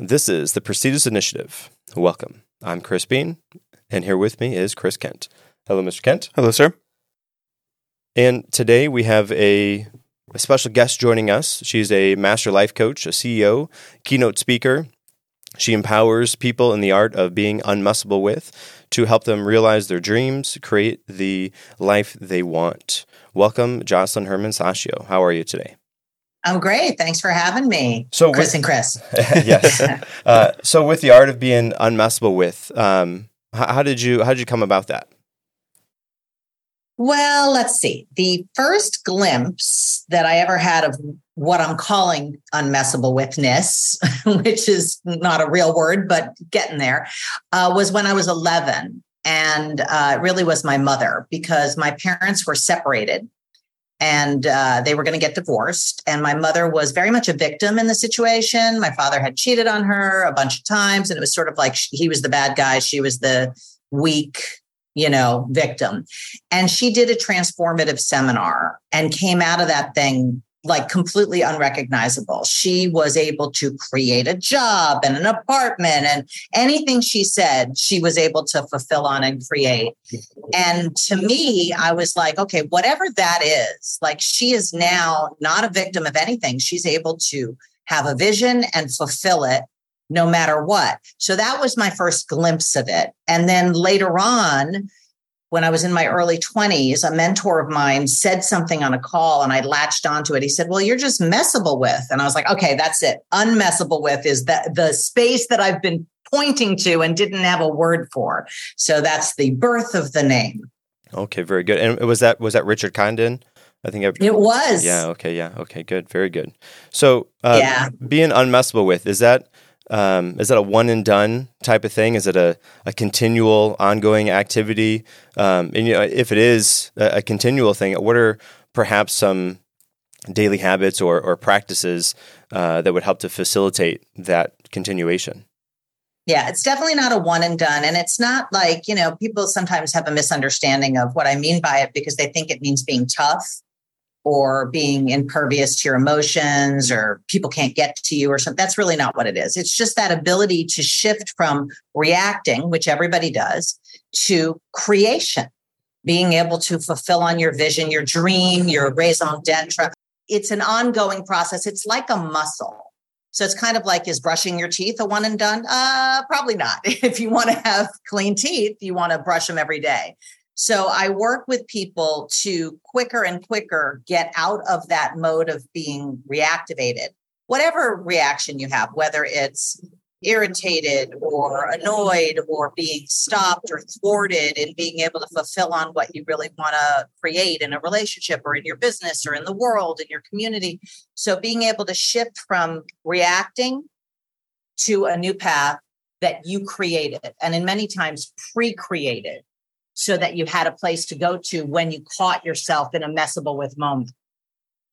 This is the Prestigious Initiative. Welcome. I'm Chris Bean, and here with me is Chris Kent. Hello, Mr. Kent. Hello, sir. And today we have a, a special guest joining us. She's a master life coach, a CEO, keynote speaker. She empowers people in the art of being unmessable with to help them realize their dreams, create the life they want. Welcome, Josselyne Herman Saccio. How are you today? I'm great. Thanks for having me, so Chris with, and Chris. yes. Uh, so, with the art of being unmessable with, um, how, how did you how did you come about that? Well, let's see. The first glimpse that I ever had of what I'm calling unmessable withness, which is not a real word, but getting there, uh, was when I was 11. And uh, it really was my mother because my parents were separated and uh, they were going to get divorced. And my mother was very much a victim in the situation. My father had cheated on her a bunch of times, and it was sort of like he was the bad guy, she was the weak you know, victim. And she did a transformative seminar and came out of that thing like completely unrecognizable. She was able to create a job and an apartment and anything she said, she was able to fulfill on and create. And to me, I was like, okay, whatever that is, like she is now not a victim of anything. She's able to have a vision and fulfill it no matter what. So that was my first glimpse of it. And then later on, when I was in my early 20s, a mentor of mine said something on a call and I latched onto it. He said, Well, you're just messable with. And I was like, Okay, that's it. Unmessable with is that the space that I've been pointing to and didn't have a word for. So that's the birth of the name. Okay, very good. And was that was that Richard Condon? I think I've, it was. Yeah. Okay. Yeah. Okay. Good. Very good. So, uh, yeah. being unmessable with is that um, is that a one and done type of thing? Is it a, a continual, ongoing activity? Um, and you know, if it is a, a, continual thing, what are perhaps some daily habits or, or practices uh, that would help to facilitate that continuation? Yeah, it's definitely not a one and done. And it's not like, you know, people sometimes have a misunderstanding of what I mean by it because they think it means being tough or being impervious to your emotions or people can't get to you or something. That's really not what it is. It's just that ability to shift from reacting, which everybody does, to creation, being able to fulfill on your vision, your dream, your raison d'etre. It's an ongoing process. It's like a muscle. So it's kind of like is brushing your teeth a one and done? Uh, probably not. If you want to have clean teeth, you want to brush them every day. So I work with people to quicker and quicker get out of that mode of being reactivated. Whatever reaction you have, whether it's irritated or annoyed or being stopped or thwarted in being able to fulfill on what you really want to create in a relationship or in your business or in the world, in your community. So being able to shift from reacting to a new path that you created and in many times pre-created so that you had a place to go to when you caught yourself in a messable with moment.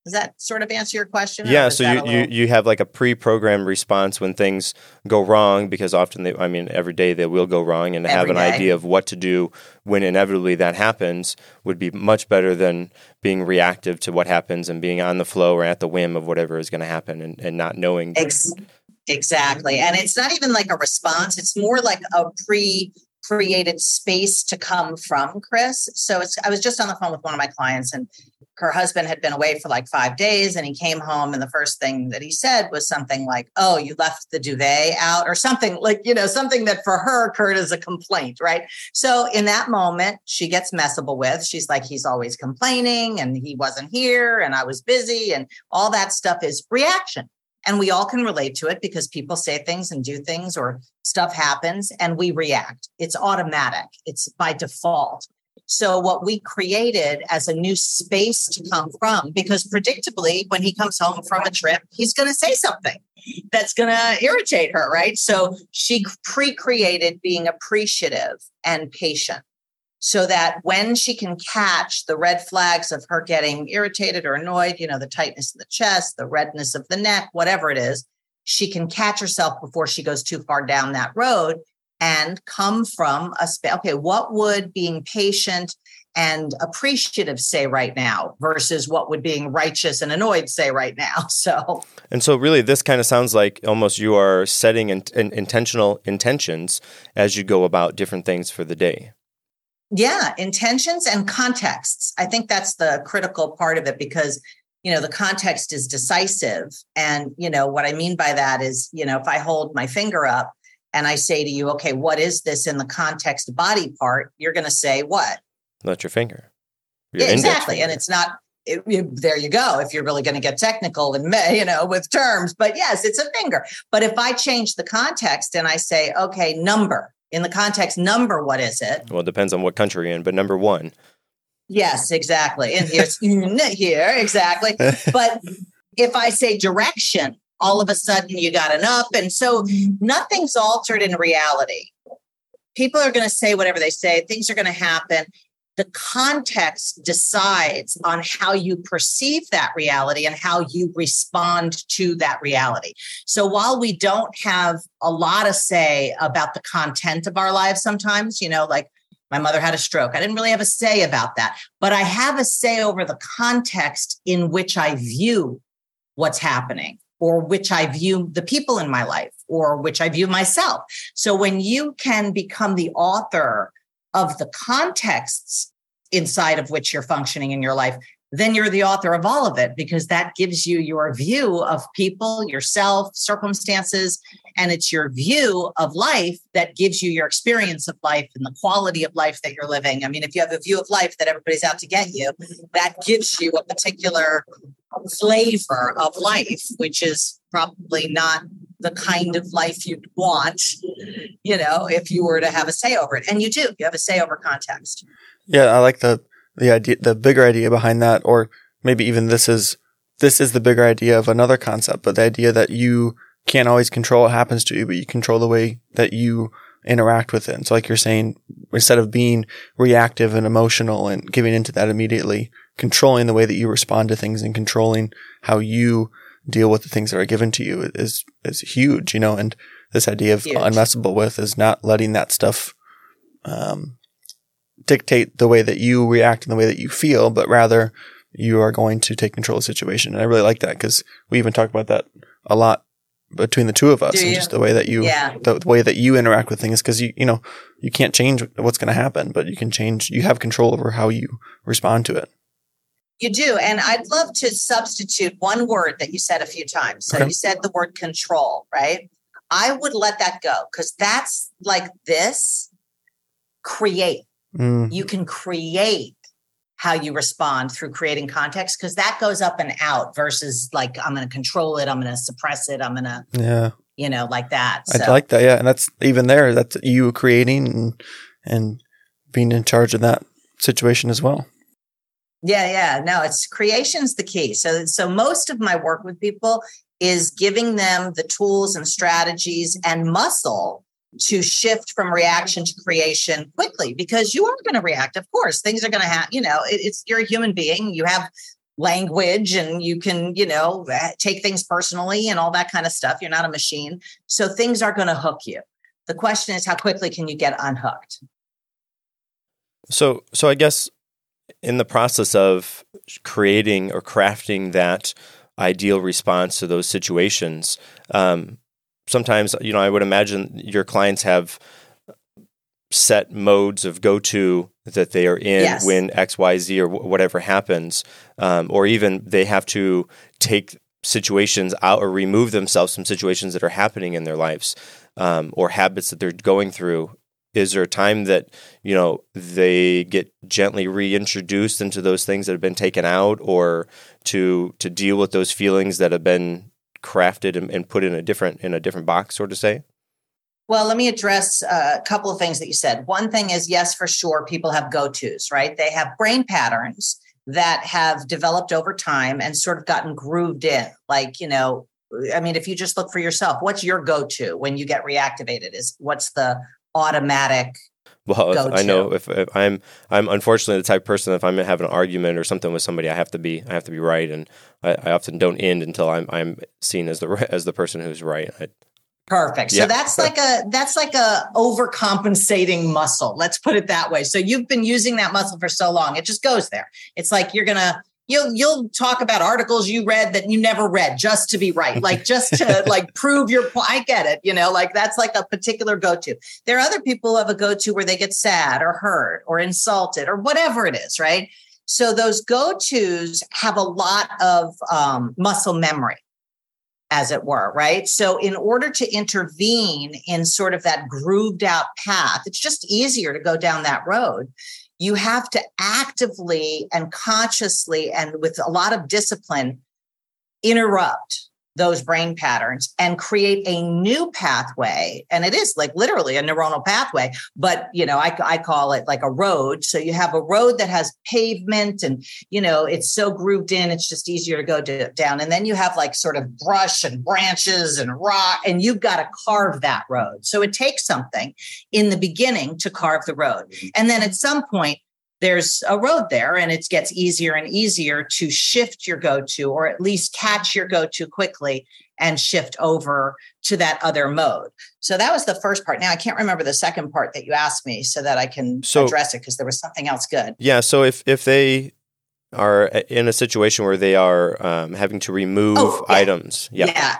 Does that sort of answer your question? Yeah. So you, little... you, you have like a pre-programmed response when things go wrong because often they, I mean, every day they will go wrong and have an day. idea of what to do when inevitably that happens would be much better than being reactive to what happens and being on the flow or at the whim of whatever is going to happen and, and not knowing. Ex- exactly. And it's not even like a response. It's more like a pre created space to come from Chris. So it's I was just on the phone with one of my clients and her husband had been away for like five days and he came home and the first thing that he said was something like oh you left the duvet out or something like you know something that for her occurred as a complaint right so in that moment she gets messable with she's like he's always complaining and he wasn't here and i was busy and all that stuff is reaction and we all can relate to it because people say things and do things or stuff happens and we react. It's automatic, it's by default. So, what we created as a new space to come from, because predictably, when he comes home from a trip, he's going to say something that's going to irritate her, right? So, she pre created being appreciative and patient so that when she can catch the red flags of her getting irritated or annoyed, you know, the tightness in the chest, the redness of the neck, whatever it is, she can catch herself before she goes too far down that road and come from a space. Okay, what would being patient and appreciative say right now versus what would being righteous and annoyed say right now. So, and so really, this kind of sounds like almost you are setting in, in, intentional intentions as you go about different things for the day. Yeah, intentions and contexts. I think that's the critical part of it because you know the context is decisive and you know what i mean by that is you know if i hold my finger up and i say to you okay what is this in the context body part you're going to say what not your finger. Your yeah, exactly. Finger. And it's not, it, it, there you go. If you're really going to get technical and, you know, with terms, but yes, it's a finger. But if I change the context and I say, okay, number in the context, number, what is it? Well, it depends on what country you're in, but number one. Yes, exactly. And here's here, exactly. But if I say direction, all of a sudden you got an up. And so nothing's altered in reality. People are going to say whatever they say, things are going to happen the context decides on how you perceive that reality and how you respond to that reality. So while we don't have a lot to say about the content of our lives sometimes, you know, like my mother had a stroke. I didn't really have a say about that, but I have a say over the context in which I view what's happening or which I view the people in my life or which I view myself. So when you can become the author of the contexts inside of which you're functioning in your life, then you're the author of all of it because that gives you your view of people, yourself, circumstances, and it's your view of life that gives you your experience of life and the quality of life that you're living. I mean, if you have a view of life that everybody's out to get you, that gives you a particular flavor of life, which is probably not the kind of life you'd want, you know, if you were to have a say over it. And you do, you have a say over context. Yeah, I like the the idea the bigger idea behind that, or maybe even this is this is the bigger idea of another concept, but the idea that you can't always control what happens to you, but you control the way that you interact with it. And so like you're saying, instead of being reactive and emotional and giving into that immediately, controlling the way that you respond to things and controlling how you deal with the things that are given to you is is huge, you know. And this idea of huge. unmessable with is not letting that stuff um, dictate the way that you react and the way that you feel, but rather you are going to take control of the situation. And I really like that because we even talk about that a lot between the two of us and just the way that you yeah. the, the, way that you interact with things because you you know you can't change what's going to happen but you can change you have control over how you respond to it you do. And I'd love to substitute one word that you said a few times. So okay. you said the word control, right? I would let that go because that's like this create. Mm. You can create how you respond through creating context because that goes up and out versus like I'm going to control it, I'm going to suppress it, I'm going to, yeah, you know, like that. So. I like that. Yeah, and that's even there. That's you creating and and being in charge of that situation as well. Yeah, yeah. No, it's creation's the key. So so most of my work with people is giving them the tools and strategies and muscle to shift from reaction to creation quickly because you are going to react of course. Things are going to happen you know it, it's you're a human being. You have language and you can you know eh, take things personally and all that kind of stuff. You're not a machine. So things are going to hook you. The question is how quickly can you get unhooked? So so i guess in the process of creating or crafting that ideal response to those situations, um, sometimes you know I would imagine your clients have set modes of go to that they are in yes. when X Y Z or w- whatever happens, um, or even they have to take situations out or remove themselves from situations that are happening in their lives um, or habits that they're going through is there a time that you know they get gently reintroduced into those things that have been taken out or to to deal with those feelings that have been crafted and, and put in a different in a different box so to say? Well let me address uh, a couple of things that you said. One thing is yes for sure people have go-to's right? They have brain patterns that have developed over time and sort of gotten grooved in. Like you know I mean, if you just look for yourself, what's your go-to when you get reactivated? Is what's the automatic well, I know if, if, I'm I'm unfortunately the type of person if I'm gonna have an argument or something with somebody, I have to be I have to be right, and I, I often don't end until I'm I'm seen as the as the person who's right. I Perfect. So yeah. that's like a that's like a overcompensating muscle. Let's put it that way. So you've been using that muscle for so long, it just goes there. It's like you're gonna you'll you'll talk about articles you read that you never read just to be right, like just to like prove your point. I get it, you know, like that's like a particular go to. There are other people who have a go to where they get sad or hurt or insulted or whatever it is, right? So those go tos have a lot of um, muscle memory as it were, right? So, in order to intervene in sort of that grooved out path, it's just easier to go down that road. You have to actively and consciously and with a lot of discipline interrupt those brain patterns and create a new pathway. And it is like literally a neuronal pathway but you know I, I call it like a road. So you have a road that has pavement and you know it's so grooved in it's just easier to go to, down. And then you have like sort of brush and branches and rock and you've got to carve that road. So it takes something in the beginning to carve the road. Mm-hmm. and then at some point there's a road there and it gets easier and easier to shift your go to or at least catch your go to quickly and shift over to that other mode. So that was the first part. Now I can't remember the second part that you asked me so that I can so, address it because there was something else good. Yeah. So if, if they are in a situation where they are um, having to remove oh, yeah. items. Yeah. Yeah.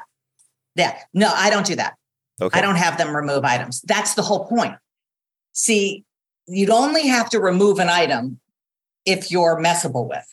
Yeah. No, I don't do that. Okay. I don't have them remove items. That's the whole point. See, you'd only have to remove an item if you're messable with.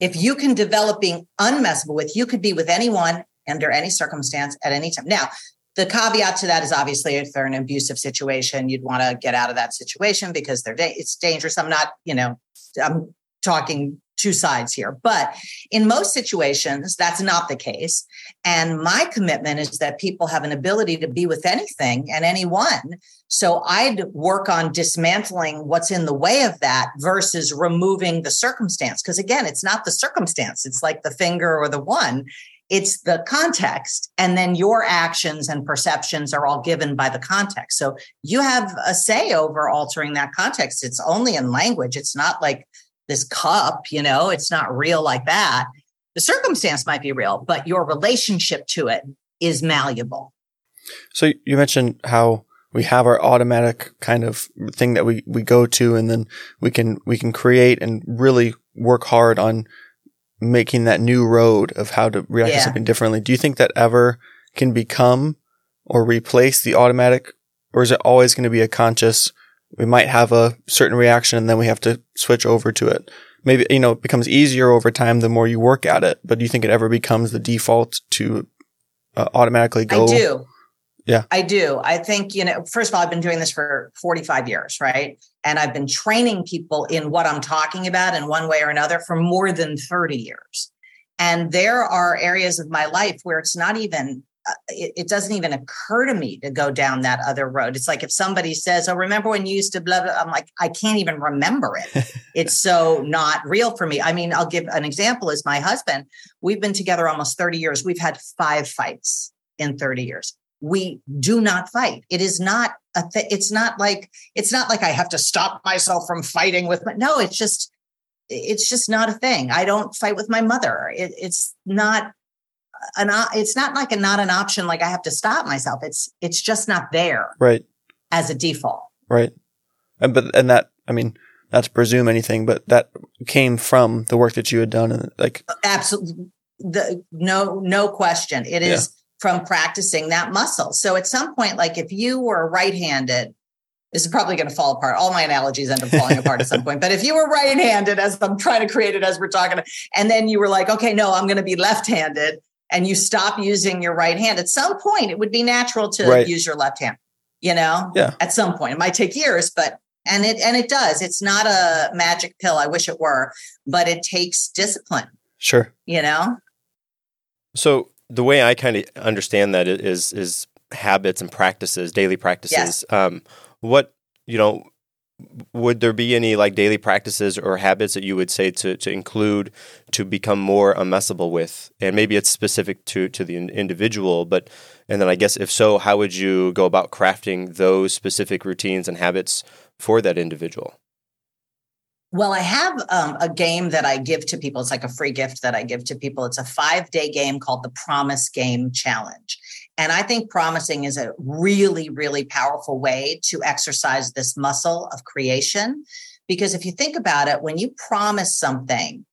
If you can develop being unmessable with, you could be with anyone under any circumstance at any time. Now, the caveat to that is obviously if they're in an abusive situation, you'd want to get out of that situation because they're da- it's dangerous. I'm not, you know, I'm talking two sides here. But in most situations, that's not the case. And my commitment is that people have an ability to be with anything and anyone. So I'd work on dismantling what's in the way of that versus removing the circumstance. Because again, it's not the circumstance, it's like the finger or the one. It's the context. And then your actions and perceptions are all given by the context. So you have a say over altering that context. It's only in language. It's not like this cup, you know, it's not real like that. The circumstance might be real, but your relationship to it is malleable. So you mentioned how we have our automatic kind of thing that we, we go to and then we can, we can create and really work hard on making that new road of how to react yeah. to something differently. Do you think that ever can become or replace the automatic or is it always going to be a conscious we might have a certain reaction and then we have to switch over to it. Maybe, you know, it becomes easier over time the more you work at it, but do you think it ever becomes the default to uh, automatically go? I do. Yeah. I do. I think, you know, first of all, I've been doing this for 45 years, right? And I've been training people in what I'm talking about in one way or another for more than 30 years. And there are areas of my life where it's not even Uh, it, it, doesn't even occur to me to go down that other road. It's like if somebody says, "Oh, remember when you used to blah blah," I'm like, I can't even remember it. it's so not real for me. I mean, I'll give an example. Is my husband? We've been together almost 30 years. We've had five fights in 30 years. We do not fight. It is not a. Th- it's not like it's not like I have to stop myself from fighting with my. No, it's just it's just not a thing. I don't fight with my mother. It, it's not an it's not like a not an option like I have to stop myself. It's it's just not there. Right. As a default. Right. And but and that I mean not to presume anything, but that came from the work that you had done and like absolutely the no no question. It is yeah. from practicing that muscle. So at some point, like if you were right-handed, this is probably going to fall apart. All my analogies end up falling apart at some point. But if you were right-handed, as I'm trying to create it as we're talking, and then you were like, okay, no, I'm going to be left-handed, and you stop using your right hand, at some point it would be natural to right. use your left hand. You know, yeah. At some point, it might take years, but and it and it does. It's not a magic pill. I wish it were, but it takes discipline. Sure. You know. So the way I kind of understand that is is habits and practices, daily practices. Yes. Um, what you know would there be any like daily practices or habits that you would say to, to include to become more unmessable with and maybe it's specific to to the individual but and then i guess if so how would you go about crafting those specific routines and habits for that individual well, I have um, a game that I give to people. It's like a free gift that I give to people. It's a five day game called the Promise Game Challenge. And I think promising is a really, really powerful way to exercise this muscle of creation. Because if you think about it, when you promise something,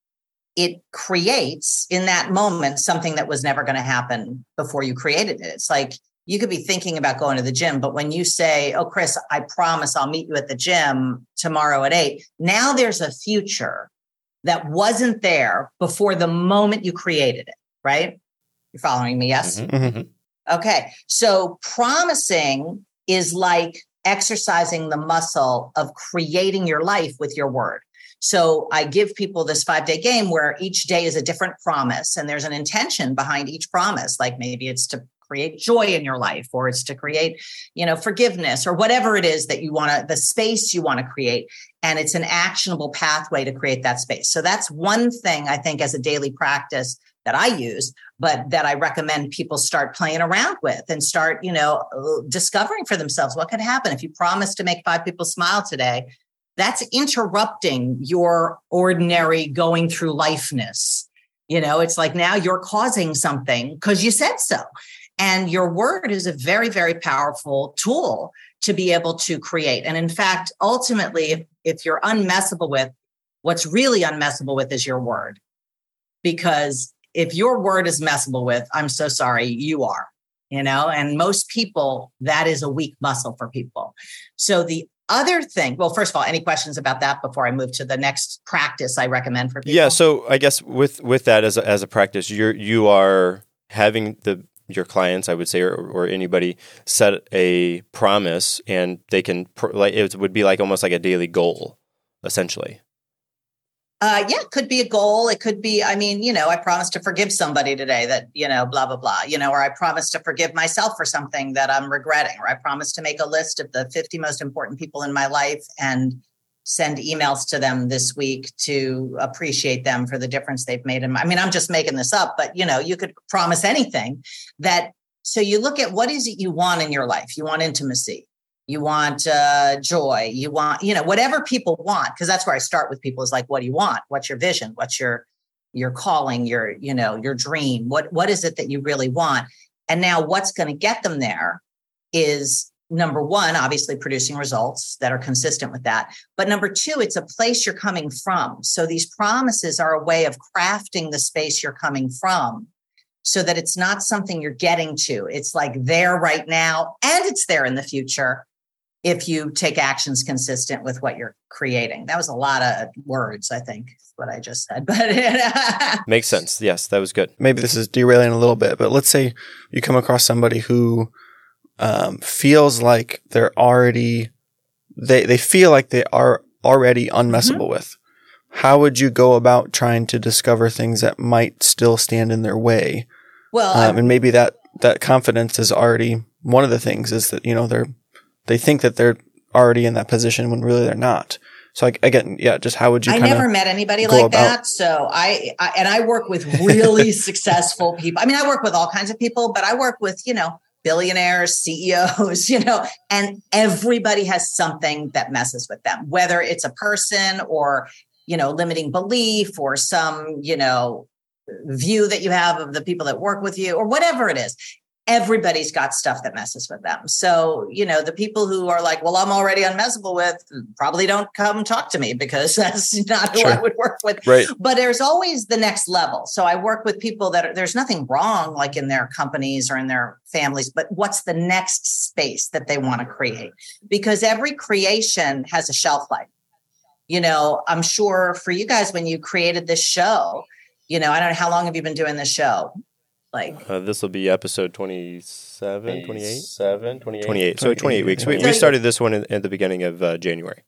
it creates in that moment something that was never going to happen before you created it. It's like you could be thinking about going to the gym, but when you say, Oh, Chris, I promise I'll meet you at the gym tomorrow at eight, now there's a future that wasn't there before the moment you created it, right? You're following me? Yes. Mm-hmm. mm-hmm. Okay. So promising is like exercising the muscle of creating your life with your word. So I give people this five day game where each day is a different promise and there's an intention behind each promise. Like maybe it's to create joy in your life or it's to create you know forgiveness or whatever it is that you want to the space you want to create and it's an actionable pathway to create that space so that's one thing i think as a daily practice that i use but that i recommend people start playing around with and start you know discovering for themselves what could happen if you promise to make five people smile today that's interrupting your ordinary going through lifeness. You know, it's like now you're causing something because you said so. And your word is a very, very powerful tool to be able to create. And in fact, ultimately, if, if you're unmessable with, what's really unmessable with is your word. Because if your word is messable with, I'm so sorry, you are you know? And most people that is a weak muscle for people. So the other thing well first of all any questions about that before i move to the next practice i recommend for people? yeah so i guess with with that as a, as a practice you're you are having the your clients i would say or, or anybody set a promise and they can like it would be like almost like a daily goal essentially uh, yeah, it could be a goal. It could be, I mean, you know, I promised to forgive somebody today that, you know, blah, blah, blah, you know, or I promised to forgive myself for something that I'm regretting, or I promised to make a list of the 50 most important people in my life and send emails to them this week to appreciate them for the difference they've made in my, I mean, I'm just making this up, but you know, you could promise anything that so you look at what is it you want in your life? You want intimacy you want uh, joy. You want you know whatever people want because that's where i start with people is like what do you want? What's your vision? What's your your calling? Your you know your dream? What what is it that you really want? And now what's going to get them there is number one obviously producing results that are consistent with that. But number two it's a place you're coming from. So these promises are a way of crafting the space you're coming from so that it's not something you're getting to. It's like there right now and it's there in the future if you take actions consistent with what you're creating. That was a lot of words, I think, what I just said. But makes sense. Yes, that was good. Maybe this is derailing a little bit, but let's say you come across somebody who um, feels like they're already they they feel like they are already unmessable mm-hmm. with. How would you go about trying to discover things that might still stand in their way? Well, um, and maybe that that confidence is already one of the things is that you know they're they think that they're already in that position when really they're not. So I, again, yeah, just how would you? I never met anybody like that. So I, I and I work with really successful people. I mean, I work with all kinds of people, but I work with you know billionaires, CEOs, you know, and everybody has something that messes with them, whether it's a person or you know limiting belief or some you know view that you have of the people that work with you or whatever it is everybody's got stuff that messes with them. So, you know, the people who are like, well, I'm already unmessable with probably don't come talk to me because that's not who sure. I would work with. Right. But there's always the next level. So I work with people that are, there's nothing wrong like in their companies or in their families, but what's the next space that they want to create? Because every creation has a shelf life. You know, I'm sure for you guys, when you created this show, you know, I don't know how long have you been doing this show? Like uh, this will be episode 27, 28? 7, 28. 28. So 28 weeks. We, we started this one at the beginning of uh, January.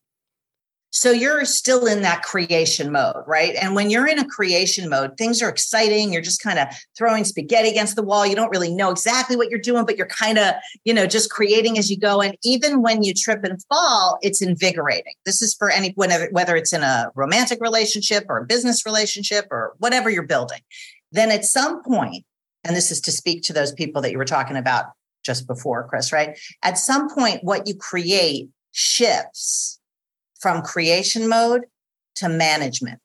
So you're still in that creation mode, right? And when you're in a creation mode, things are exciting. You're just kind of throwing spaghetti against the wall. You don't really know exactly what you're doing, but you're kind of, you know, just creating as you go. And even when you trip and fall, it's invigorating. This is for any whenever whether it's in a romantic relationship or a business relationship or whatever you're building. Then at some point, and this is to speak to those people that you were talking about just before, Chris, right? At some point, what you create shifts from creation mode to management.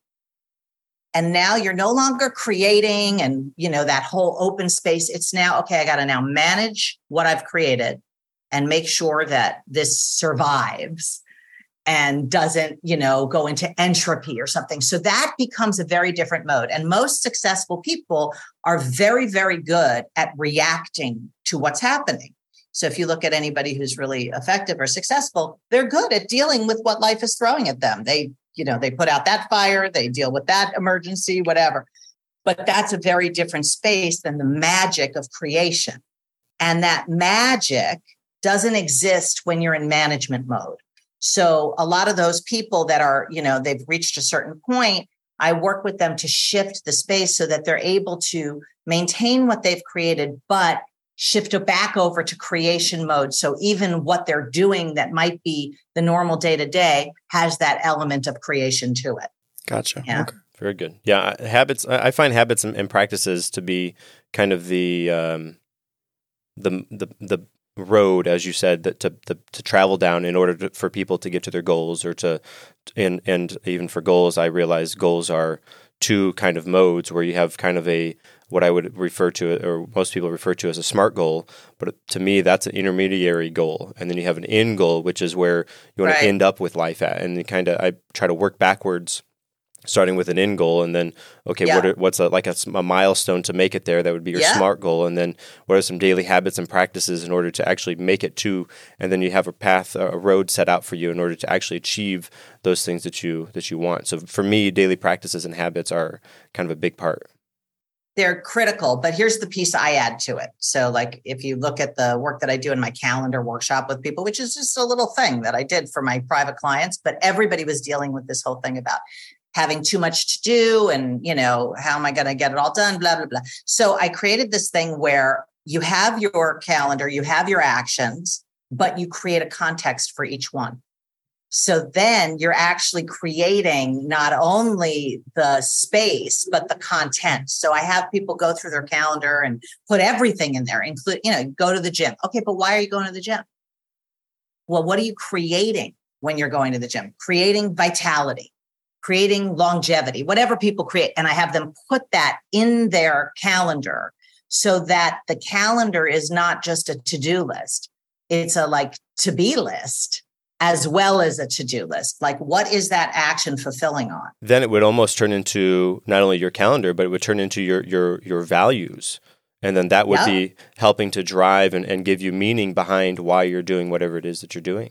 and now you're no longer creating and you know that whole open space it's now okay i got to now manage what i've created and make sure that this survives and doesn't you know go into entropy or something. So that becomes a very different mode. And most successful people are very very good at reacting to what's happening. So if you look at anybody who's really effective or successful they're good at dealing with what life is throwing at them. They you know they put out that fire they deal with that emergency whatever. But that's a very different space than the magic of creation. And that magic doesn't exist when you're in management mode so a lot of those people that are, you know, they've reached a certain point, I work with them to shift the space so that they're able to maintain what they've created, but shift it back over to creation mode. So even what they're doing that might be the normal day to day has that element of creation to it. Gotcha. Yeah. Okay. Very good. Yeah. Habits, I find habits and, practices to be kind of the, um, the, the, the road, as you said, that to, to, to travel down in order to, for people to get to their goals or to, and, and even for goals, I realize goals are two kind of modes where you have kind of a, what I would refer to, or most people refer to as a SMART goal. But to me, that's an intermediary goal. And then you have an end goal, which is where you want right. to end up with life at. And kind of, I try to work backwards starting with an end goal and then okay yeah. what are, what's a, like a, a, milestone to make it there that would be your yeah. smart goal and then what are some daily habits and practices in order to actually make it to and then you have a path a road set out for you in order to actually achieve those things that you that you want so for me daily practices and habits are kind of a big part they're critical but here's the piece i add to it so like if you look at the work that i do in my calendar workshop with people which is just a little thing that i did for my private clients but everybody was dealing with this whole thing about having too much to do and you know how am i going to get it all done blah blah blah. So i created this thing where you have your calendar you have your actions but you create a context for each one. So then you're actually creating not only the space but the content. So i have people go through their calendar and put everything in there include you know go to the gym. Okay but why are you going to the gym? Well what are you creating when you're going to the gym? Creating vitality creating longevity, whatever people create. And I have them put that in their calendar so that the calendar is not just a to do list, it's a like to be list as well as a to do list. Like, what is that action fulfilling on? Then it would almost turn into not only your calendar, but it would turn into your your your values. And then that would yep. be helping to drive and, and give you meaning behind why you're doing whatever it is that you're doing.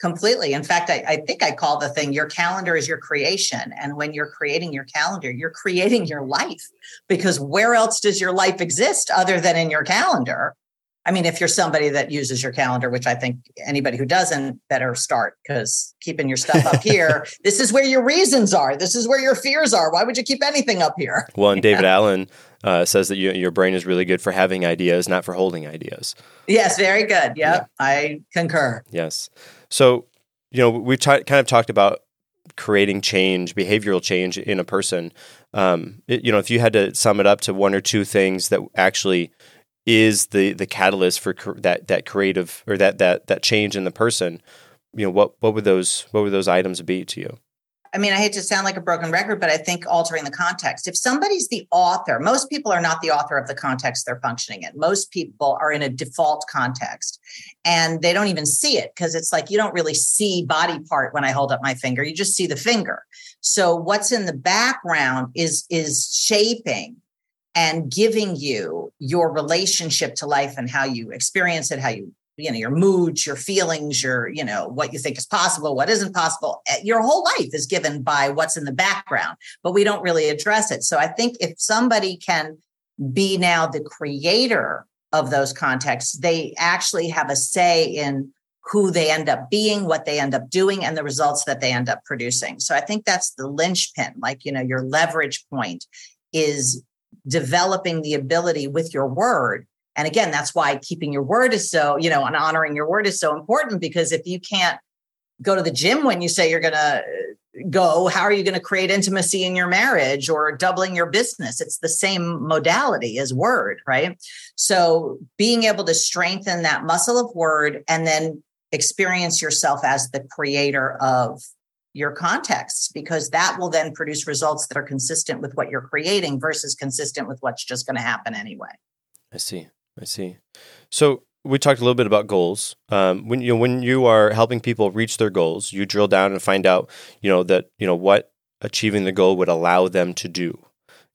Completely. In fact, I, I, think I call the thing your calendar is your creation. And when you're creating your calendar, you're creating your life because where else does your life exist other than in your calendar? I mean, if you're somebody that uses your calendar, which I think anybody who doesn't better start because keeping your stuff up here, this is where your reasons are. This is where your fears are. Why would you keep anything up here? Well, and David Allen uh, says that you, your brain is really good for having ideas, not for holding ideas. Yes, very good. Yep, yeah, I concur. Yes. So, you know, we t- kind of talked about creating change, behavioral change in a person. Um, it, you know, if you had to sum it up to one or two things that actually is the the catalyst for cr- that that creative or that that that change in the person, you know, what what would those what would those items be to you? I mean, I hate to sound like a broken record, but I think altering the context. If somebody's the author, most people are not the author of the context they're functioning in. Most people are in a default context and they don't even see it because it's like you don't really see body part when I hold up my finger. You just see the finger. So what's in the background is is shaping and giving you your relationship to life and how you experience it, how you you know your moods your feelings your you know what you think is possible what isn't possible eh, your whole life is given by what's in the background but we don't really address it. So i think if somebody can be now the creator of those contexts they actually have a say in who they end up being what they end up doing and the results that they end up producing. So i think that's the linchpin like you know your leverage point is developing the ability with your word and again, that's why keeping your word is so, you know, and honoring your word is so important because if you can't go to the gym when you say you're going to uh, go, how are you going to create intimacy in your marriage or doubling your business? It's the same modality as word, right? So being able to strengthen that muscle of word and then experience yourself as the creator of your context because that will then produce results that are consistent with what you're creating versus consistent with what's just going to happen anyway. I see. I see. So we talked a little bit about goals. Um, when you when you are helping people reach their goals, you drill down and find out, you know, that you know what achieving the goal would allow them to do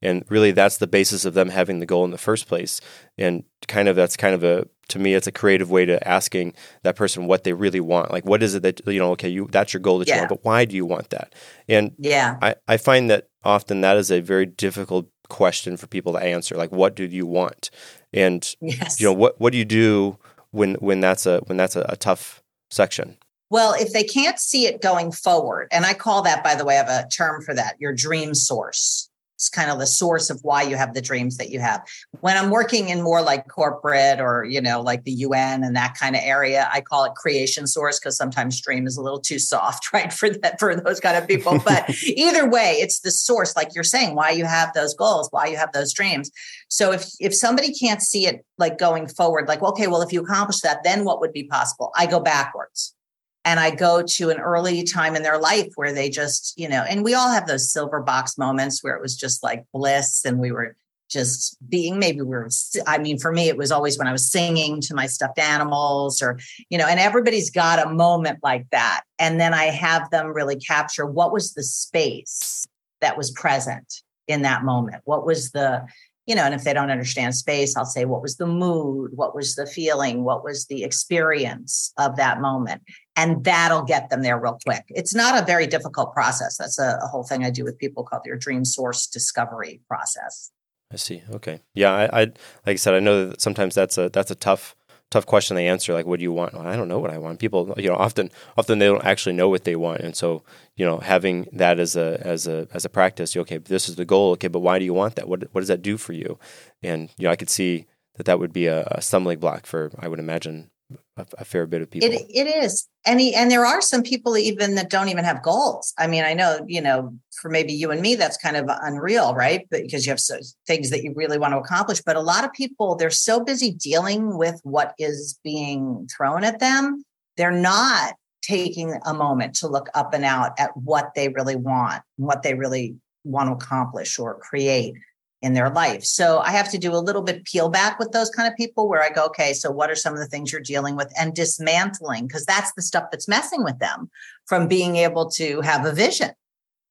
and really that's the basis of them having the goal in the first place. And kind of that's kind of a to me it's a creative way to asking that person what they really want. Like what is it that you know okay you that's your goal that yeah. you want but why do you want that? And yeah. I, I find that often that is a very difficult question for people to answer. Like what do you want? And yes. you know what what do you do when when that's a when that's a, a tough section? Well, if they can't see it going forward, and I call that, by the way, I have a term for that, your dream source. It's kind of the source of why you have the dreams that you have. When I'm working in more like corporate or, you know, like the UN and that kind of area, I call it creation source because sometimes dream is a little too soft, right? For that, for those kind of people. But either way, it's the source, like you're saying, why you have those goals, why you have those dreams. So if if somebody can't see it like going forward, like, okay, well, if you accomplish that, then what would be possible? I go backwards and I go to an early time in their life where they just, you know, and we all have those silver box moments where it was just like bliss and we were just being maybe we are i mean for me it was always when i was singing to my stuffed animals or you know and everybody's got a moment like that. And then i have them really capture what was the space that was present in that moment? What was the you know, and if they don't understand space, I'll say, what was the mood? What was the feeling? What was the experience of that moment? And that'll get them there real quick. It's not a very difficult process. That's a, a whole thing I do with people called your dream source discovery process. I see. Okay. Yeah. I, I like I said, I know that sometimes that's a that's a tough tough question to answer. Like, what do you want? Well, I don't know what I want. People, you know, often often they don't actually know what they want, and so you know, having that as a as a as a practice. Okay, this is the goal. Okay, but why do you want that? What what does that do for you? And you know, I could see that that would be a, a stumbling block for I would imagine a, a, fair bit of people. It, it is. And, he, and there are some people even that don't even have goals. I mean, I know, you know, for maybe you and me, that's kind of unreal, right? But because you have so, things that you really want to accomplish. But a lot of people, they're so busy dealing with what is being thrown at them. They're not taking a moment to look up and out at what they really want, what they really want to accomplish or create in their life. So I have to do a little bit peel back with those kind of people where I go, okay, so what are some of the things you're dealing with and dismantling? Because that's the stuff that's messing with them from being able to have a vision,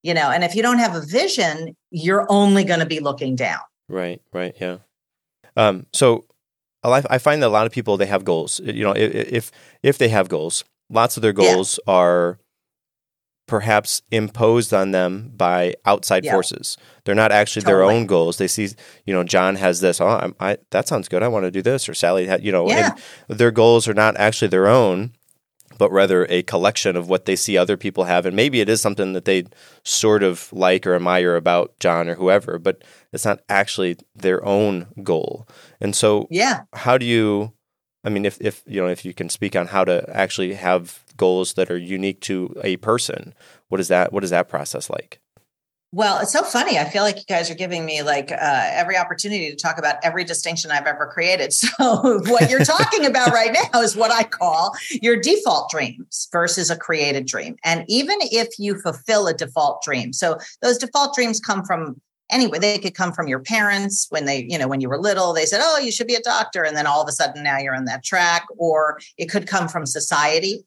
you know. And if you don't have a vision, you're only going to be looking down. Right, right, yeah. Um, so I find that a lot of people they have goals. You know, if if they have goals, lots of their goals yeah. are perhaps imposed on them by outside yeah. forces. They're not actually totally. their own goals. They see, you know, John has this. Oh, I'm, I, that sounds good. I want to do this. Or Sally, had, you know, yeah. their goals are not actually their own, but rather a collection of what they see other people have. And maybe it is something that they sort of like or admire about John or whoever, but it's not actually their own goal. And so, yeah, how do you? I mean, if, if you know, if you can speak on how to actually have goals that are unique to a person, what is that? What is that process like? Well, it's so funny. I feel like you guys are giving me like uh, every opportunity to talk about every distinction I've ever created. So, what you're talking about right now is what I call your default dreams versus a created dream. And even if you fulfill a default dream, so those default dreams come from anyway, they could come from your parents when they, you know, when you were little, they said, oh, you should be a doctor. And then all of a sudden now you're on that track. Or it could come from society,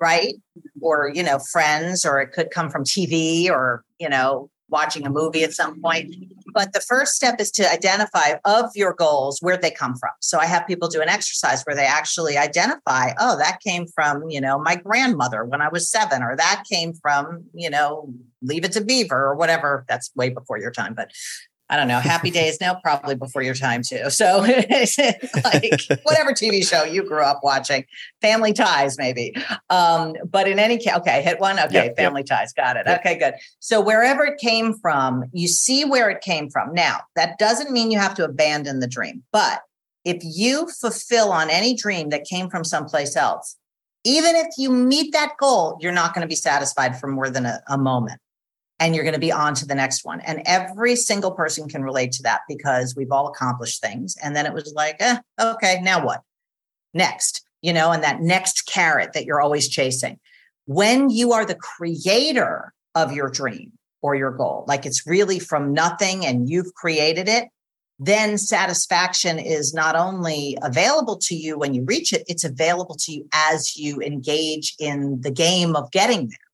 right? Or, you know, friends, or it could come from TV or, you know, watching a movie at some point. But the first step is to identify of your goals where they come from. So I have people do an exercise where they actually identify, oh, that came from, you know, my grandmother when I was seven, or that came from, you know, leave it to Beaver or whatever. That's way before your time, but I don't know, Happy Days now, probably before your time too. So, like whatever TV show you grew up watching, Family Ties, maybe. Um, but in any case, okay, hit one. Okay, yep, Family yep. Ties, got it. Yep. Okay, good. So wherever it came from, you see where it came from. Now, that doesn't mean you have to abandon the dream, but if you fulfill on any dream that came from someplace else, even if you meet that goal, you're not going to be satisfied for more than a, a moment and you're going to be on to the next one. And every single person can relate to that because we've all accomplished things. And then it was like, eh, okay, now what? Next, you know, and that next carrot that you're always chasing. when you are the creator of your dream or your goal, like it's really from nothing and you've created it, then satisfaction is not only available to you when you reach it, it's available to you as you engage in the game of getting there.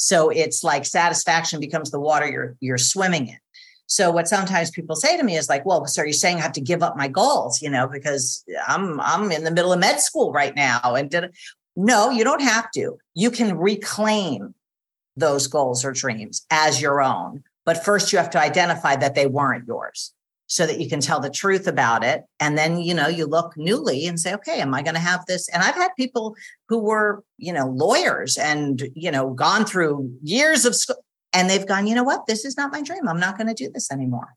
So it's like satisfaction becomes the water you're you're swimming in. So what sometimes people say to me is like, "Well, so are you saying I have to give up my goals? You know, because I'm I'm in the middle of med school right now." And did no, you don't have to. You can reclaim those goals or dreams as your own, but first you have to identify that they weren't yours so that you can tell the truth about it. And then you know you look newly and say okay am i going to have this? And i've had people who were you know lawyers and you know gone through years of school and they've gone you know what? This is not my dream. I'm not going to do this anymore.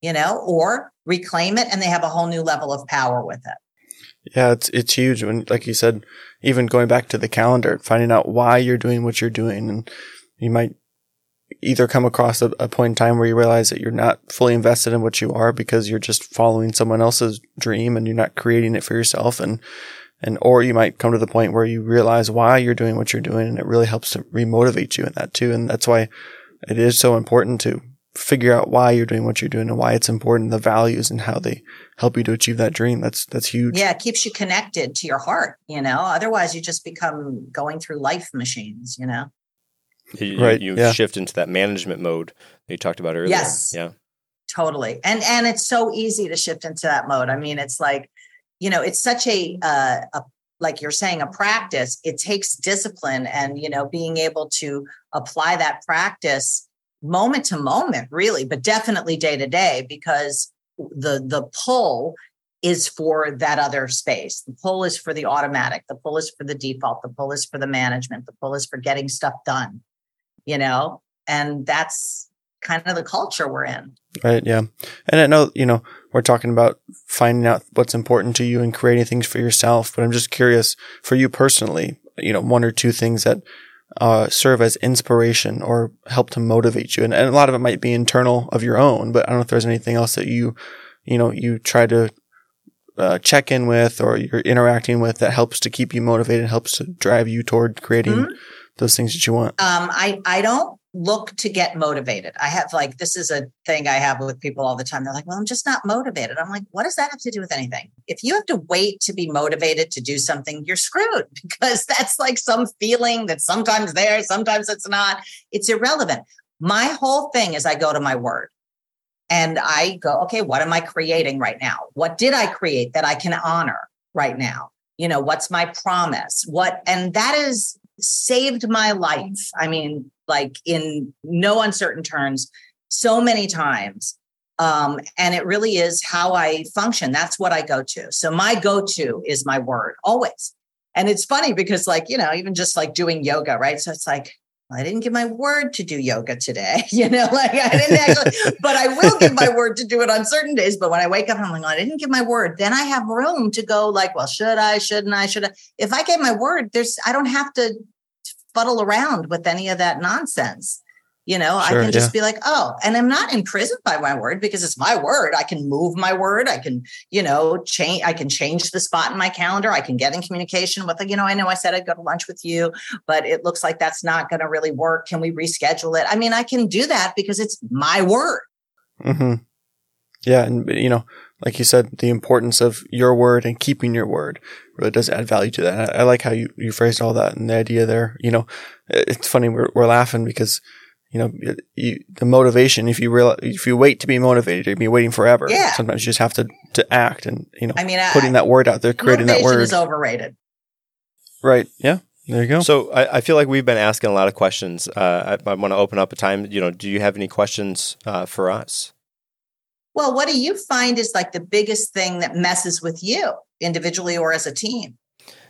You know or reclaim it and they have a whole new level of power with it. Yeah it's it's huge. When like you said even going back to the calendar finding out why you're doing what you're doing and you might either come across a, a, point in time where you realize that you're not fully invested in what you are because you're just following someone else's dream and you're not creating it for yourself and and or you might come to the point where you realize why you're doing what you're doing and it really helps to remotivate you in that too. And that's why it is so important to figure out why you're doing what you're doing and why it's important the values and how they help you to achieve that dream. That's that's huge. Yeah it keeps you connected to your heart you know? Otherwise you just become going through life machines you know you, right. You, yeah. shift into that management mode that you talked about earlier. Yes. Yeah. Totally. And and it's so easy to shift into that mode. I mean, it's like, you know, it's such a uh, a like you're saying a practice. It takes discipline and you know being able to apply that practice moment to moment, really, but definitely day to day because the the pull is for that other space. The pull is for the automatic. The pull is for the default. The pull is for the management. The pull is for getting stuff done you know, and that's kind of the culture we're in. Right. Yeah. And I know, you know, we're talking about finding out what's important to you and creating things for yourself, but I'm just curious for you personally, you know, one or two things that uh, serve as inspiration or help to motivate you. And, and a lot of it might be internal of your own, but I don't know if there's anything else that you, you know, you try to uh, check in with or you're interacting with that helps to keep you motivated, helps to drive you toward creating mm-hmm those things that you want? Um, I I don't look to get motivated. I have like this is a thing I have with people all the time. They're like, "Well, I'm just not motivated." I'm like, "What does that have to do with anything? If you have to wait to be motivated to do something, you're screwed because that's like some feeling that's sometimes there, sometimes it's not. It's irrelevant. My whole thing is I go to my word and I go, "Okay, what am I creating right now? What did I create that I can honor right now?" You know, what's my promise? What and that is saved my life. I mean, like in no uncertain terms, so many times. Um, and it really is how I function. That's what I go to. So my go to is my word always. And it's funny because, like, you know, even just like doing yoga, right? So it's like, I didn't give my word to do yoga today, you know, like I didn't actually, but I will give my word to do it on certain days. But when I wake up, I'm like, well, I didn't give my word. Then I have room to go, like, well, should I, shouldn't I, should I? If I gave my word, there's, I don't have to fuddle around with any of that nonsense. You know, sure, I can just yeah. be like, oh, and I'm not imprisoned by my word because it's my word. I can move my word. I can, you know, change. I can change the spot in my calendar. I can get in communication with, you know, I know I said I'd go to lunch with you, but it looks like that's not going to really work. Can we reschedule it? I mean, I can do that because it's my word. Hmm. Yeah, and you know, like you said, the importance of your word and keeping your word really does add value to that. I, I, like how you, you phrased all that and the idea there. You know, it's funny. We're, we're laughing because, you know, you, the motivation, if you realize, if you wait to be motivated, you'll be waiting forever. Yeah. Sometimes you just have to, to act and, you know, I mean, putting I, that word out there, creating that word is overrated. Right. Yeah. There you go. So I, I, feel like we've been asking a lot of questions. Uh, I, I want to open up a time. You know, do you have any questions uh, for us? Well, what do you find is like the biggest thing that messes with you individually or as a team?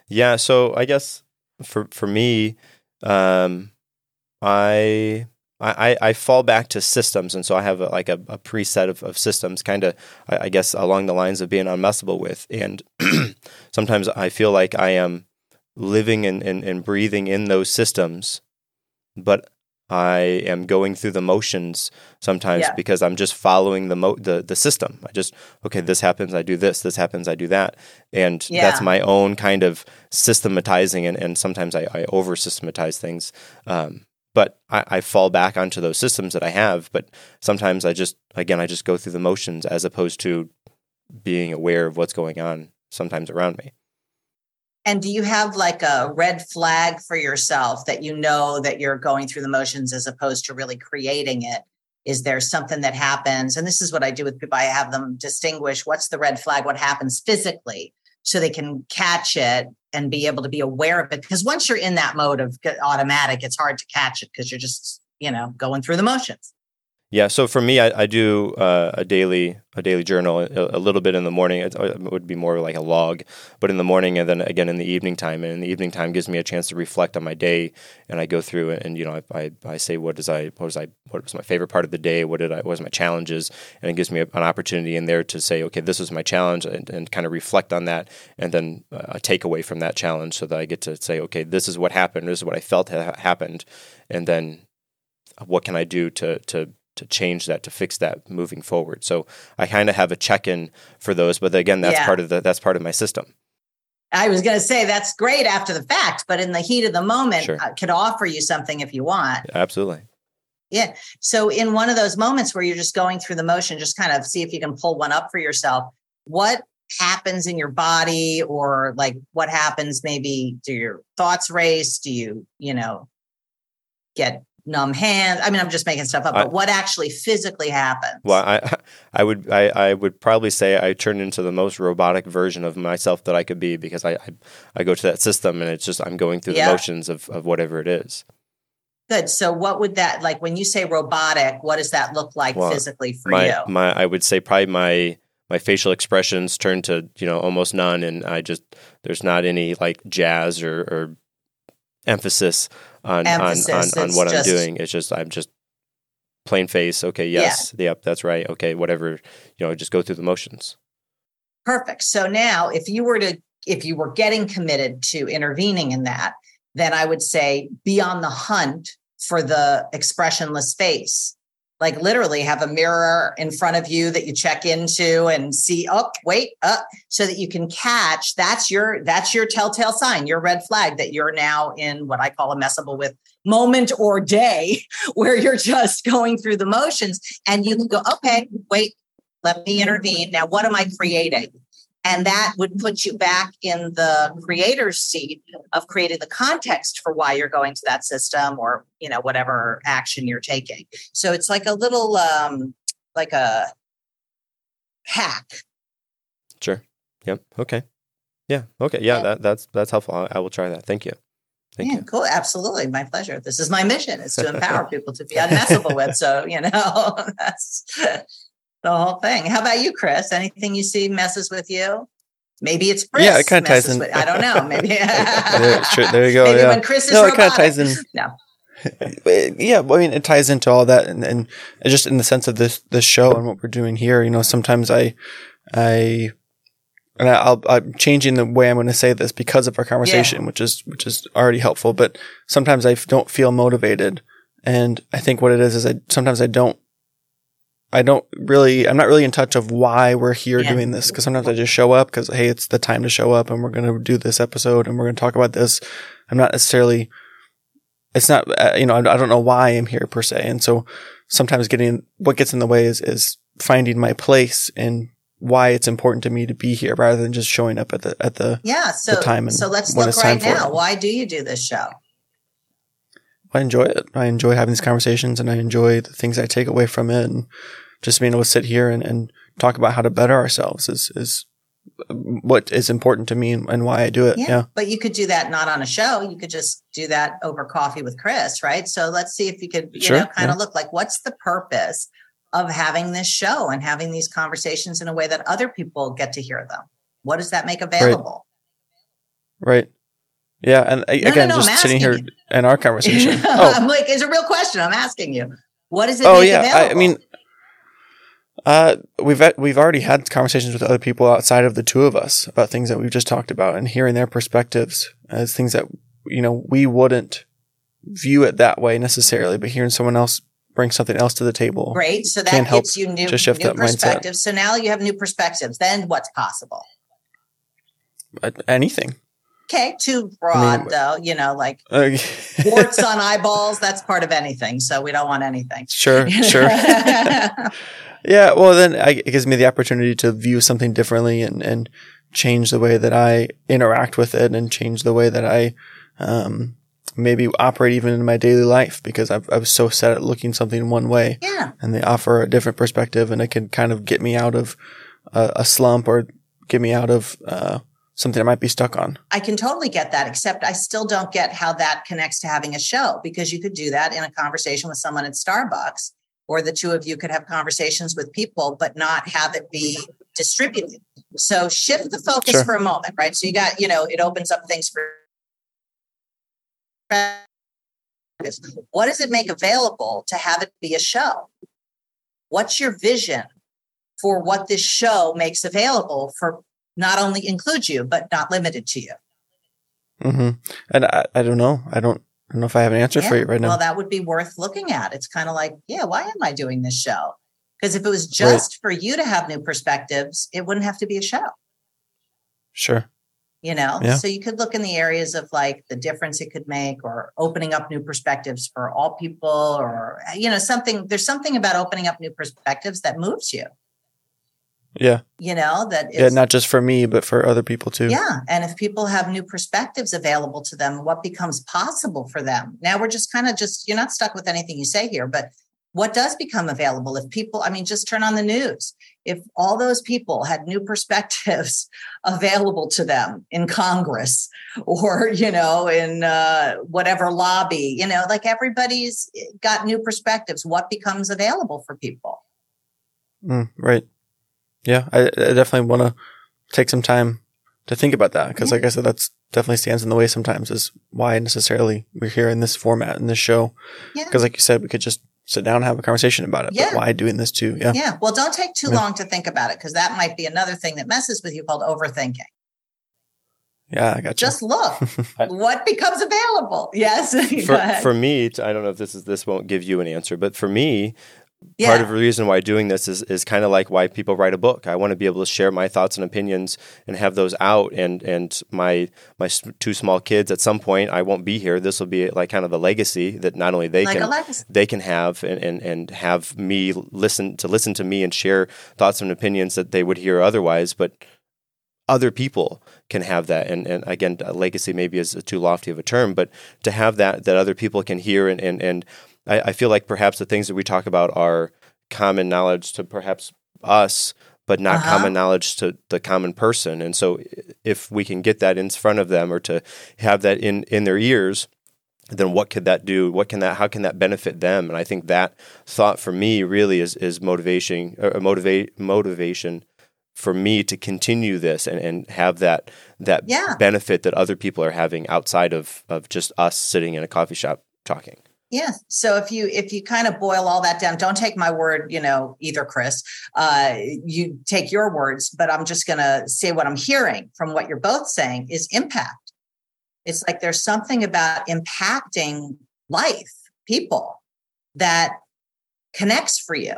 Yeah, so I guess for for me, um, I I, I fall back to systems, and so I have a, like a, a preset of, of systems, kind of I, I, guess along the lines of being unmessable with. And sometimes I feel like I am living and, and, and breathing in those systems, but I am going through the motions sometimes Yeah. because I'm just following the mo- the the system. I just okay, this happens, I do this. This happens, I do that, and that's my own kind of systematizing. And, and sometimes I, I over systematize things. Um, but I, I fall back onto those systems that I have. But sometimes I just again I just go through the motions as opposed to being aware of what's going on sometimes around me. And do you have like a red flag for yourself that you know that you're going through the motions as opposed to really creating it? Is there something that happens? And this is what I do with people. I have them distinguish what's the red flag, what happens physically, so they can catch it and be able to be aware of it. Because once you're in that mode of automatic, it's hard to catch it because you're just, you know, going through the motions. Yeah. So for me, I, I do uh, a daily a daily journal. A, a, little bit in the morning. It, it, would be more like a log, but in the morning and then again in the evening time. And in the evening time gives me a chance to reflect on my day. And I go through it, and you know, I, I, I say what is I what was I what was my favorite part of the day? What did I what was my challenges? And it gives me a, an opportunity in there to say, okay, this was my challenge, and, and kind of reflect on that, and then uh, a takeaway from that challenge, so that I get to say, okay, this is what happened. This is what I felt ha- happened, and then what can I do to to to change that to fix that moving forward. So I kind of have a check-in for those, but again, that's Yeah. part of the that's part of my system. I was going to say that's great after the fact, but in the heat of the moment, Sure. uh, could offer you something if you want. Absolutely. Yeah. So in one of those moments where you're just going through the motion, just kind of see if you can pull one up for yourself. What happens in your body or like what happens maybe do your thoughts race? Do you, you know, get numb hands? I mean, I'm just making stuff up, I- but what actually physically happens? Well, I I would I, I would probably say I turned into the most robotic version of myself that I could be because I I, I go to that system and it's just I'm going through Yeah. the motions of, of whatever it is. Good. So what would that like when you say robotic, what does that look like Well, physically for my you? my I would say probably my my facial expressions turn to you know almost none, and I just there's not any like jazz or, or emphasis on Emphasis, on on, on what just- I'm doing. It's just I'm just plain face. Okay, Yeah. yes, yep, that's right. Okay, whatever. You know, just go through the motions. Perfect. So now if you were to if you were getting committed to intervening in that, then I would say be on the hunt for the expressionless face. Like literally have a mirror in front of you that you check into and see, oh, wait, up, so that you can catch. That's your that's your telltale sign, your red flag that you're now in what I call a messable with moment or day where you're just going through the motions and you can go, okay, wait, let me intervene. Now, what am I creating? And that would put you back in the creator's seat of creating the context for why you're going to that system or, you know, whatever action you're taking. So it's like a little, um, like a hack. Sure. Yep. Okay. Yeah. Okay. Yeah. Yeah. That that's that's helpful. I, I will try that. Thank you. Thank yeah, you. cool. Absolutely. My pleasure. This is my mission is to empower people to be unmessable with. So, you know, that's the whole thing. How about you, Chris? Anything you see messes with you? Maybe it's Chris. Yeah, it kinda ties in. With, I don't know. Maybe. there, sure, there you go. Maybe yeah. when Chris is no, it kind of ties in. No. Yeah, I mean, it ties into all that, and, and just in the sense of this this show and what we're doing here. You know, sometimes I, I, and I- I'll, I'm changing the way I'm going to say this because of our conversation, which is which is already helpful. But sometimes I don't feel motivated, and I think what it is is I sometimes I don't. I don't really, I'm not really in touch of why we're here Yeah. doing this. Cause sometimes I just show up because, hey, it's the time to show up and we're going to do this episode and we're going to talk about this. I'm not necessarily it's not uh, you know I, I don't know why I'm here per se, and so sometimes getting what gets in the way is is finding my place and why it's important to me to be here rather than just showing up at the at the. Yeah. So, time and so let's look right now. Why do you do this show? I enjoy it. I enjoy having these conversations, and I enjoy the things I take away from it, and just being able to sit here and, and talk about how to better ourselves is is what is important to me and, and why I do it. Yeah, Yeah. But you could do that not on a show. You could just do that over coffee with Chris, right? So let's see if you could, you Sure, know, kind yeah. of look like what's the purpose of having this show and having these conversations in a way that other people get to hear them? What does that make available? Right. Yeah, and I, No, no, again, no, I'm just sitting here asking in our conversation. oh, I'm like, it's a real question. I'm asking you. What does it oh yeah, I, I mean, uh, we've we've already had conversations with other people outside of the two of us about things that we've just talked about, and hearing their perspectives as things that you know we wouldn't view it that way necessarily, but hearing someone else bring something else to the table. Great. So that gives you new, to new perspectives. So now you have new perspectives. Then what's possible? anything. Okay, too broad I mean, though. You know, like uh, warts on eyeballs. That's part of anything. So we don't want anything. Sure, sure. yeah. Well, then it gives me the opportunity to view something differently and and change the way that I interact with it and change the way that I um, maybe operate even in my daily life because I've, I was so set at looking something one way. Yeah. And they offer a different perspective and it can kind of get me out of a, a slump or get me out of uh, something I might be stuck on. I can totally get that, except I still don't get how that connects to having a show because you could do that in a conversation with someone at Starbucks, or the two of you could have conversations with people, but not have it be distributed. So shift the focus sure. for a moment, right? So you got, you know, it opens up things for what does it make available to have it be a show? What's your vision for what this show makes available for not only include you, but not limited to you? Mm-hmm. And I, I don't know. I don't, I don't know if I have an answer yeah. for you right now. Well, that would be worth looking at. It's kind of like, yeah, why am I doing this show? Because if it was just right. for you to have new perspectives, it wouldn't have to be a show. Sure you know yeah. so you could look in the areas of like the difference it could make or opening up new perspectives for all people or you know something there's something about opening up new perspectives that moves you yeah. You know that is, yeah not just for me but for other people too. Yeah and if people have new perspectives available to them what becomes possible for them? Now we're just kind of just you're not stuck with anything you say here but what does become available if people i mean just turn on the news. If all those people had new perspectives available to them in congress or you know in uh, whatever lobby you know like everybody's got new perspectives. What becomes available for people? Mm, right yeah i, I definitely want to take some time to think about that because yeah. like i said that's definitely stands in the way sometimes is why necessarily we're here in this format in this show because yeah. like you said we could just sit down and have a conversation about it. Yeah. But why doing this too? Yeah. Yeah. Well, don't take too yeah. long to think about it because that might be another thing that messes with you called overthinking. Yeah, I got you. Just look what becomes available. Yes. for, for me, I don't know if this is this won't give you an answer, but for me, yeah. part of the reason why doing this is, is kind of like why people write a book. I want to be able to share my thoughts and opinions and have those out. And and my my two small kids at some point I won't be here. This will be like kind of a legacy that not only they like can they can have and, and and have me listen to listen to me and share thoughts and opinions that they would hear otherwise, but other people can have that and, and again legacy maybe is too lofty of a term but to have that that other people can hear and and, and I, I feel like perhaps the things that we talk about are common knowledge to perhaps us, but not uh-huh. common knowledge to the common person. And so if we can get that in front of them or to have that in, in their ears, then what could that do? What can that? How can that benefit them? And I think that thought for me really is is motivation, or motivate motivation for me to continue this and, and have that that yeah. benefit that other people are having outside of of just us sitting in a coffee shop talking. Yeah. So if you if you kind of boil all that down, don't take my word, you know, either, Chris. Uh, you take your words, but I'm just going to say what I'm hearing from what you're both saying is impact. It's like there's something about impacting life, people that connects for you,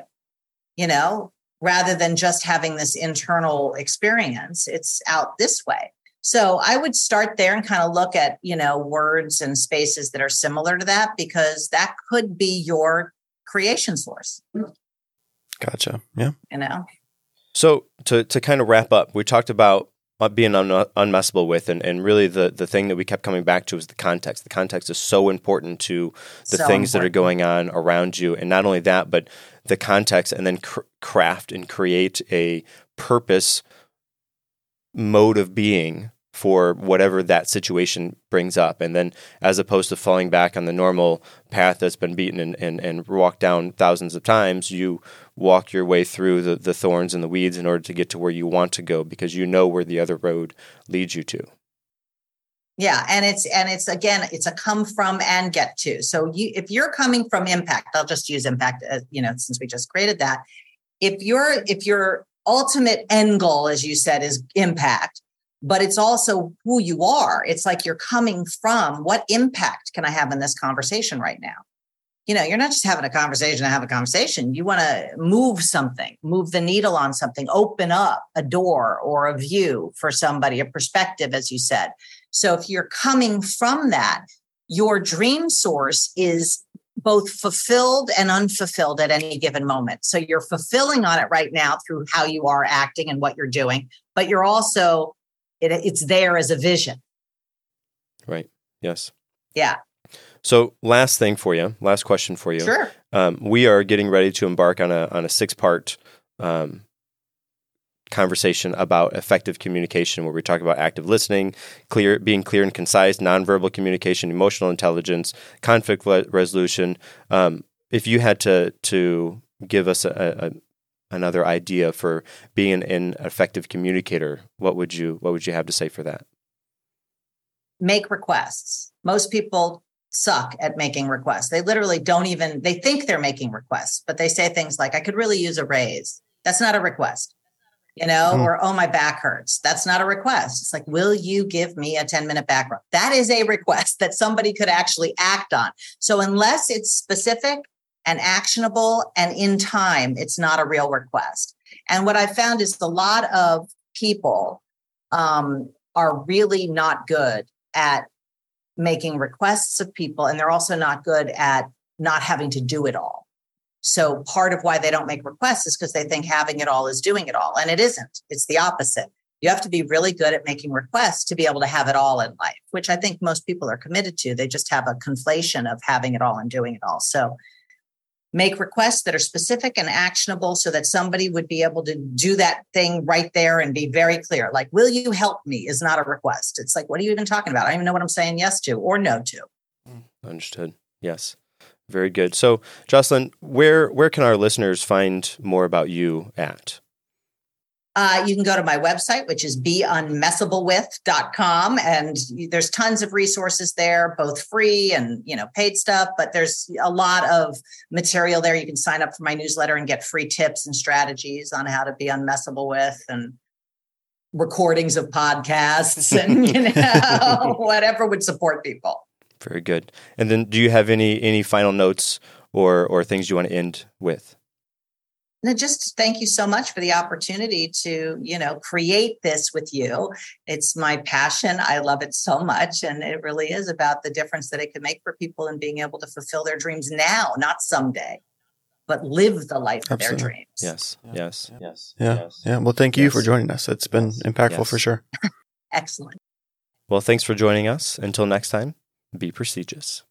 you know, rather than just having this internal experience. It's out this way. So I would start there and kind of look at, you know, words and spaces that are similar to that because that could be your creation source. Gotcha. Yeah. You know. So to to kind of wrap up, we talked about being un- unmessable with and, and really the, the thing that we kept coming back to is the context the context is so important to the so things important. that are going on around you and not only that but the context and then cr- craft and create a purpose mode of being for whatever that situation brings up. And then, as opposed to falling back on the normal path that's been beaten and, and, and walked down thousands of times, you walk your way through the, the thorns and the weeds in order to get to where you want to go because you know where the other road leads you to. Yeah, and it's and it's again it's a come from and get to. So you if you're coming from impact, I'll just use impact as, you know since we just created that. If your if your ultimate end goal as you said is impact, but it's also who you are. It's like you're coming from what impact can I have in this conversation right now? You know, you're not just having a conversation to have a conversation. You want to move something, move the needle on something, open up a door or a view for somebody, a perspective, as you said. So if you're coming from that, your dream source is both fulfilled and unfulfilled at any given moment. So you're fulfilling on it right now through how you are acting and what you're doing, but you're also it, it's there as a vision. Right. Yes. Yeah. So, last thing for you, last question for you. Sure. Um, we are getting ready to embark on a on a six part um, conversation about effective communication, where we talk about active listening, clear, being clear and concise, nonverbal communication, emotional intelligence, conflict resolution. Um, if you had to to give us a, a, another idea for being an effective communicator, what would you what would you have to say for that? Make requests. Most people suck at making requests. They literally don't even they think they're making requests, but they say things like I could really use a raise. That's not a request. You know, mm. or oh my back hurts. That's not a request. It's like will you give me a 10 minute back rub? That is a request that somebody could actually act on. So unless it's specific and actionable and in time, it's not a real request. And what I found is a lot of people um, are really not good at making requests of people, and they're also not good at not having to do it all. So part of why they don't make requests is because they think having it all is doing it all, and it isn't. It's the opposite. You have to be really good at making requests to be able to have it all in life, which I think most people are committed to. They just have a conflation of having it all and doing it all. So make requests that are specific and actionable so that somebody would be able to do that thing right there and be very clear. Like, will you help me is not a request. It's like, what are you even talking about? I don't even know what I'm saying yes to or no to. Mm, understood. Yes. Very good. So, Josselyne, where where can our listeners find more about you at? Uh, you can go to my website, which is beunmessablewith.com. And there's tons of resources there, both free and, you know, paid stuff, but there's a lot of material there. You can sign up for my newsletter and get free tips and strategies on how to be unmessable with and recordings of podcasts and, you know, whatever would support people. Very good. And then do you have any, any final notes or, or things you want to end with? Just thank you so much for the opportunity to you know create this with you. It's my passion. I love it so much and it really is about the difference that it can make for people and being able to fulfill their dreams now not someday but live the life Absolutely. of their dreams. Yes yes yes. Yeah. Yes. yeah. Well thank you yes. for joining us. It's been impactful yes. for sure. Excellent. Well thanks for joining us. Until next time be prestigious